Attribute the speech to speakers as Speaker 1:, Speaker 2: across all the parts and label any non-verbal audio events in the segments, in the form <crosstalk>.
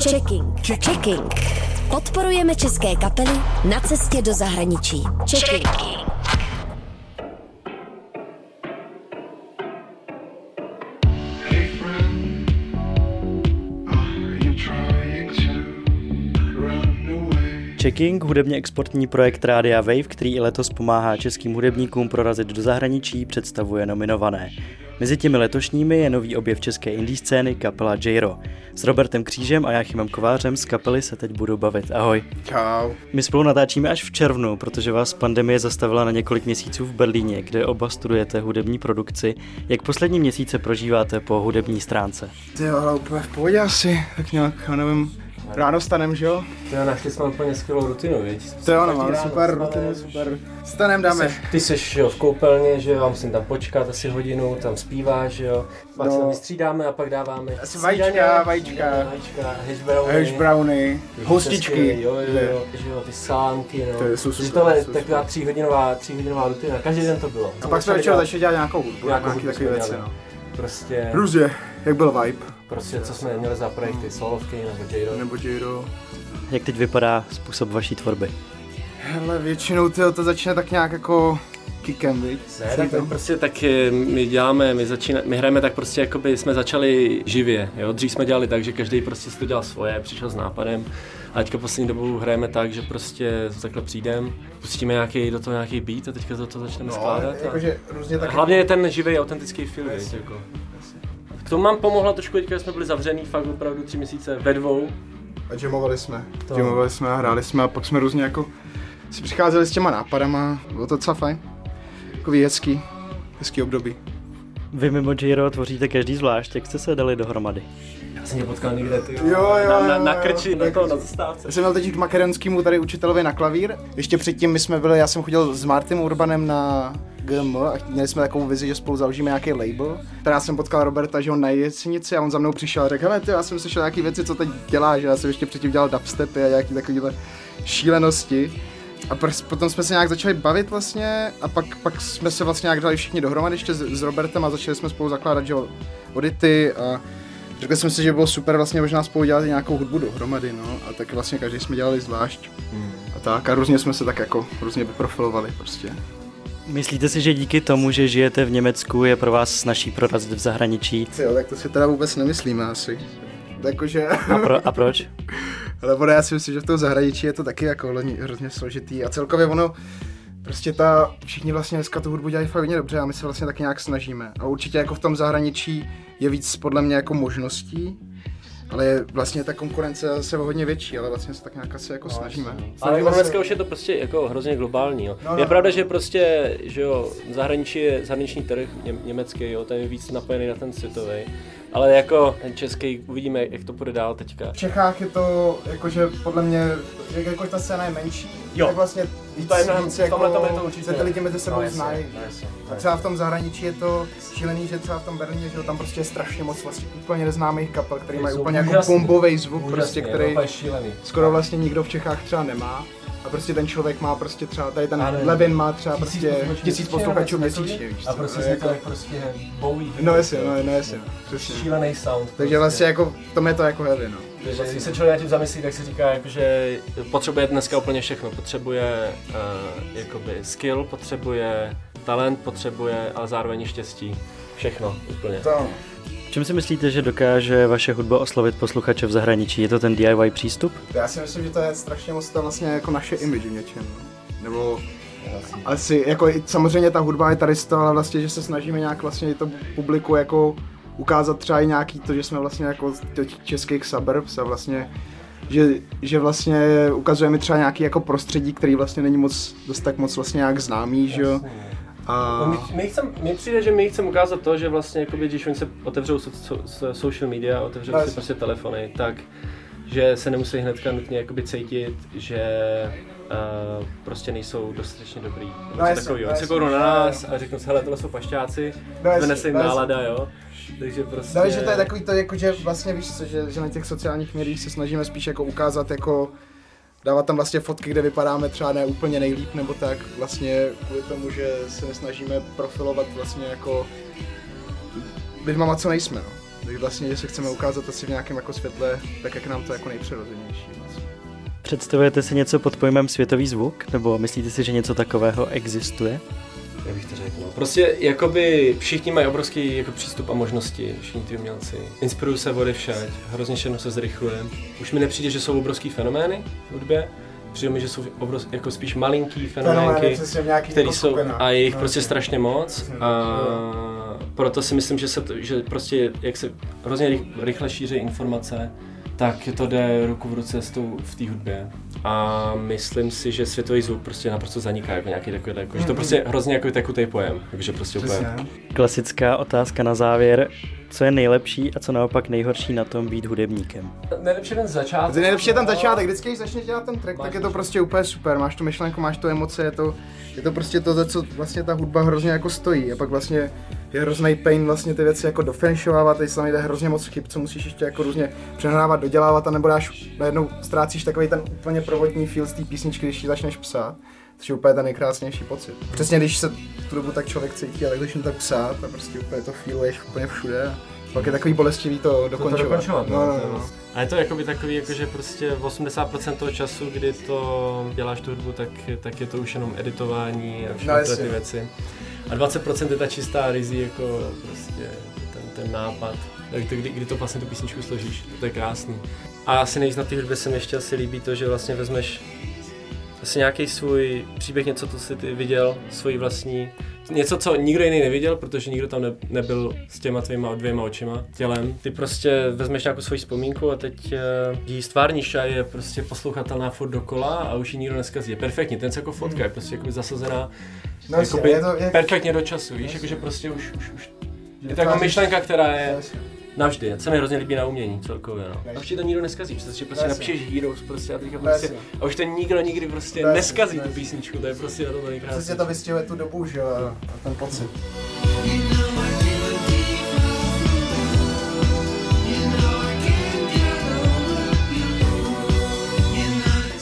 Speaker 1: Checking. Checking. Podporujeme české kapely na cestě do zahraničí. Checking.
Speaker 2: Away?
Speaker 3: Checking, hudebně exportní projekt Rádia Wave, který i letos pomáhá českým hudebníkům prorazit do zahraničí, představuje nominované. Mezi těmi letošními je nový objev české indie scény kapela J-Ro. S Robertem Křížem a Jáchymem Kovářem z kapely se teď budu bavit. Ahoj.
Speaker 4: Čau.
Speaker 3: My spolu natáčíme až v červnu, protože vás pandemie zastavila na několik měsíců v Berlíně, kde oba studujete hudební produkci. Jak poslední měsíce prožíváte po hudební stránce?
Speaker 4: Ty jo, ale úplně v pohodě asi, tak nějak, já nevím, ráno stanem, že jo?
Speaker 5: To našli jsme úplně skvělou rutinu, viď?
Speaker 4: To jo, no, máme super rutinu, super. Stanem dáme.
Speaker 5: Ty seš, ty seš jo, v koupelně, že jo, a musím tam počkat asi hodinu, tam zpíváš, že jo. Pak
Speaker 4: No.
Speaker 5: se tam vystřídáme a pak dáváme
Speaker 4: Asi vajíčka, vajíčka.
Speaker 5: vajíčka, hash browny,
Speaker 4: Hash browny, hostičky.
Speaker 5: Jo, jo, jo, že jo, ty sámky, no.
Speaker 4: To
Speaker 5: Takže
Speaker 4: super,
Speaker 5: tohle je taková tříhodinová, tříhodinová rutina, každý den to bylo.
Speaker 4: A pak jsme začali dělat nějakou hudbu,
Speaker 5: Nějakou
Speaker 4: nějaký
Speaker 5: hudbu
Speaker 4: takové
Speaker 5: jsme
Speaker 4: věci, no.
Speaker 5: Prostě,
Speaker 4: Různě, jak byl vibe,
Speaker 5: prostě, co jsme měli za projekty, solovky nebo J-Rock.
Speaker 4: nebo Jiro.
Speaker 3: Jak teď vypadá způsob vaší tvorby?
Speaker 4: Hele, většinou tyjo, to začne tak nějak jako kikem, viď?
Speaker 5: Ne, tak to prostě tak eh, my děláme, my, začíná, my hrajeme tak prostě, jakoby jsme začali živě, jo? Dřív jsme dělali tak, že každý prostě si to dělal svoje, přišel s nápadem a teďka poslední dobou hrajeme tak, že prostě takhle přijdem, pustíme nějaký, do toho nějaký beat a teďka do toho začneme
Speaker 4: No,
Speaker 5: skládat. A...
Speaker 4: jakože různě tak
Speaker 5: Hlavně je ten živý, autentický viď, jako. K tomu mám pomohla trošku teďka, jsme byli zavřený fakt opravdu tři měsíce ve dvou.
Speaker 4: A jamovali jsme,
Speaker 5: To.
Speaker 4: jamovali jsme a hráli jsme a pak jsme různě jako si přicházeli s těma nápadama, bylo to docela fajn. Takový hezký, hezký období.
Speaker 3: Vy mimo J-Ro tvoříte každý zvlášť, jak jste se dali dohromady?
Speaker 5: Já jsem tě potkal někde, ty
Speaker 4: Jo, jo,
Speaker 5: na, na,
Speaker 4: jo,
Speaker 5: na
Speaker 4: jo.
Speaker 5: krči, na to, na zastávce.
Speaker 4: Já jsem měl teď k makedonskému tady učitelovi na klavír. Ještě předtím my jsme byli, já jsem chodil s Martinem Urbanem na GM a měli jsme takovou vizi, že spolu založíme nějaký label. Teda jsem potkal Roberta, že on na jesenici a on za mnou přišel a řekl, hele ty, já jsem slyšel nějaký věci, co teď děláš, že já jsem ještě předtím dělal dubstepy a nějaký takovýhle šílenosti. A pr- potom jsme se nějak začali bavit vlastně a pak, pak jsme se vlastně nějak dali všichni dohromady ještě s, s Robertem a začali jsme spolu zakládat, že jo, Odity a řekl jsem si, že bylo super vlastně možná spolu dělat nějakou hudbu dohromady, no a tak vlastně každý jsme dělali zvlášť a tak a různě jsme se tak jako různě vyprofilovali prostě.
Speaker 3: Myslíte si, že díky tomu, že žijete v Německu, je pro vás snažší prorazit v zahraničí?
Speaker 4: Jo, tak to si teda vůbec nemyslíme asi. Jakože,
Speaker 3: A, pro, a proč? <laughs>
Speaker 4: ale ono, já si myslím, že v tom zahraničí je to taky jako hrozně složitý a celkově ono, prostě ta, všichni vlastně dneska tu hudbu dělají fakt hodně dobře a my se vlastně taky nějak snažíme. A určitě jako v tom zahraničí je víc podle mě jako možností, ale je vlastně ta konkurence o hodně větší, ale vlastně se tak nějak asi jako snažíme.
Speaker 5: Ale
Speaker 4: Snažíme
Speaker 5: ono
Speaker 4: se-
Speaker 5: dneska už je to prostě jako hrozně globální, jo.
Speaker 4: No, no,
Speaker 5: je pravda,
Speaker 4: no.
Speaker 5: že prostě, že jo, zahraničí je, zahraniční trh ně, německý, jo, ten je víc napojený na ten světový. Ale jako ten český, uvidíme, jak to bude dál teďka.
Speaker 4: V Čechách je to, jakože podle mě, jak jako ta scéna je menší,
Speaker 5: Jo.
Speaker 4: tak vlastně víc,
Speaker 5: To je mnohem-
Speaker 4: víc
Speaker 5: tom je to určitě.
Speaker 4: se ty lidi mezi sebou
Speaker 5: No,
Speaker 4: znají.
Speaker 5: no, jasně,
Speaker 4: A třeba v tom zahraničí je to šílený, že třeba v tom Berlíně, že jo, tam prostě je strašně moc vlastně úplně neznámých kapel, který mají úplně jako bombový zvuk,
Speaker 5: Úžasný,
Speaker 4: prostě,
Speaker 5: je
Speaker 4: který skoro vlastně nikdo v Čechách třeba nemá. A prostě ten člověk má prostě třeba, tady ten
Speaker 5: Ano.
Speaker 4: Levin má třeba
Speaker 5: Tisíc
Speaker 4: prostě tisíc posluchačů měsíčně, víš
Speaker 5: A prostě
Speaker 4: to je jako,
Speaker 5: to prostě Bowie.
Speaker 4: no jasně, no, no jasně, přesně.
Speaker 5: Šílený sound.
Speaker 4: Takže vlastně jako, v tom je to jako heavy, no.
Speaker 5: Takže když se člověk tím zamyslí, tak si říká, jako, že potřebuje dneska úplně všechno. Potřebuje uh, jakoby skill, potřebuje talent, potřebuje, ale zároveň štěstí. Všechno úplně.
Speaker 4: To,
Speaker 3: čem si myslíte, že dokáže vaše hudba oslovit posluchače v zahraničí? Je to ten DIY přístup?
Speaker 4: Já si myslím, že to je strašně moc to vlastně jako naše image v něčem. No. Nebo asi, jako i, samozřejmě ta hudba je tady z toho, ale vlastně, že se snažíme nějak vlastně i to publiku jako ukázat třeba i nějaký to, že jsme vlastně jako z těch českých suburbs a vlastně že, že vlastně ukazujeme třeba nějaký jako prostředí, který vlastně není moc, dost tak moc vlastně nějak známý, že jo. A...
Speaker 5: No, my, my chcem, mi přijde, že my chceme ukázat to, že vlastně, jakoby, když oni se otevřou so, so, social media, otevřou
Speaker 4: No,
Speaker 5: si prostě telefony, tak že se nemusí hnedka nutně jakoby cítit, že uh, prostě nejsou dostatečně dobrý.
Speaker 4: No jasně,
Speaker 5: takovýho.
Speaker 4: no
Speaker 5: se na nás a řeknou si, hele, tohle jsou pašťáci,
Speaker 4: No jasně,
Speaker 5: vynese jim
Speaker 4: no
Speaker 5: nálada, jo. Takže prostě...
Speaker 4: No, že to je takový to, jako, že vlastně víš co, že, že na těch sociálních médiích se snažíme spíš jako ukázat jako dávat tam vlastně fotky, kde vypadáme třeba ne úplně nejlíp nebo tak, vlastně kvůli tomu, že se nesnažíme profilovat vlastně jako lidmama, co nejsme, no. Takže vlastně, že se chceme ukázat asi v nějakém jako světle, tak jak nám to jako nejpřirozenější.
Speaker 3: Představujete si něco pod pojmem světový zvuk? Nebo myslíte si, že něco takového existuje?
Speaker 5: Jak bych to řekl? No. Prostě jakoby všichni mají obrovský jako přístup a možnosti, všichni ty umělci. Inspirují se vody všeď, hrozně všechno se zrychluje. Už mi nepřijde, že jsou obrovský fenomény v hudbě, přijde mi, že jsou obrov, jako spíš malinký fenoménky, který
Speaker 4: jako
Speaker 5: jsou,
Speaker 4: skupinách.
Speaker 5: a je jich
Speaker 4: No,
Speaker 5: prostě strašně moc a proto si myslím, že se to, že prostě jak se hrozně rych- rychle šíří informace, tak to jde ruku v ruce s tou v té hudbě. A myslím si, že světový zvuk prostě naprosto zaniká jako nějaký takový, jako, že to prostě hrozně jako tekutý pojem, takže prostě úplně.
Speaker 3: Klasická otázka na závěr. Co je nejlepší a co naopak nejhorší na tom být hudebníkem?
Speaker 5: Nejlepší ten začátek.
Speaker 4: To nejlepší je ten začátek, vždycky, když začneš dělat ten track, tak je to prostě úplně super, máš tu myšlenku, máš tu emoce, je to, je to prostě to, za co vlastně ta hudba hrozně jako stojí a pak vlastně je hrozný pain vlastně ty věci jako dofinishovávat, teď se tam jde hrozně moc chyb, co musíš ještě jako různě přehrávat, dodělávat a nebo dáš, najednou ztrácíš takový ten úplně prvotní feel z té písničky, když ji začneš psát. Což je úplně ten nejkrásnější pocit. Přesně když se tu dobu tak člověk cítí a tak začne tak psát a prostě úplně to feeluješ úplně všude. A pak je takový bolestivý to dokončovat.
Speaker 5: To dokončovat,
Speaker 4: no, no,
Speaker 5: to je
Speaker 4: no.
Speaker 5: vlastně- A je to jakoby takový, jako že prostě 80% toho času, kdy to děláš tu hudbu, tak, tak je to už jenom editování a všechny
Speaker 4: No,
Speaker 5: ty věci. A 20% je ta čistá rizí, jako prostě ten, ten nápad, tak to, kdy, kdy to vlastně tu písničku složíš, to je krásný. A asi nejvíc na té hudbě se mi ještě asi líbí to, že vlastně vezmeš asi nějaký svůj příběh, něco, co jsi ty viděl, svoji vlastní, něco, co nikdo jiný neviděl, protože nikdo tam ne, nebyl s těma tvýma dvěma očima, tělem. Ty prostě vezmeš nějakou svoji vzpomínku a teď uh, ji stvárníš a je prostě poslouchatelná furt dokola a už ji nikdo neskazí. Je perfektní, ten se jako fotka je prostě jako zasazená
Speaker 4: No,
Speaker 5: jakoby
Speaker 4: je to, je,
Speaker 5: perfektně do času, víš, jakože prostě už, už, už je to jako myšlenka, která je Navždy. Se mi hrozně líbí na umění celkově, no. A už to nikdo neskazí, protože prostě napíšeš Heroes prostě a teďka prostě, a už to nikdo nikdy prostě
Speaker 4: Jasně,
Speaker 5: neskazí tu
Speaker 4: jasně.
Speaker 5: písničku, to je prostě na to nejkrásnější.
Speaker 4: Přesně to vystihuje tu dobu, že jo, a a ten pocit.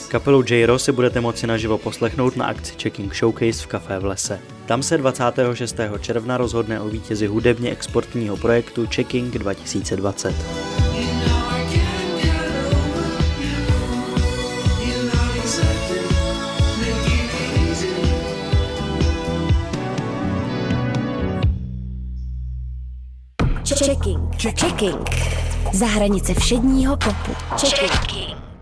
Speaker 3: Kapelu J-Ro si budete moci naživo poslechnout na akci Checking Showcase v Café v lese. Tam se 26. června rozhodne o vítězi hudebně exportního projektu Checking 2020.
Speaker 1: Checking. Checking. Za hranice všedního popu. Checking.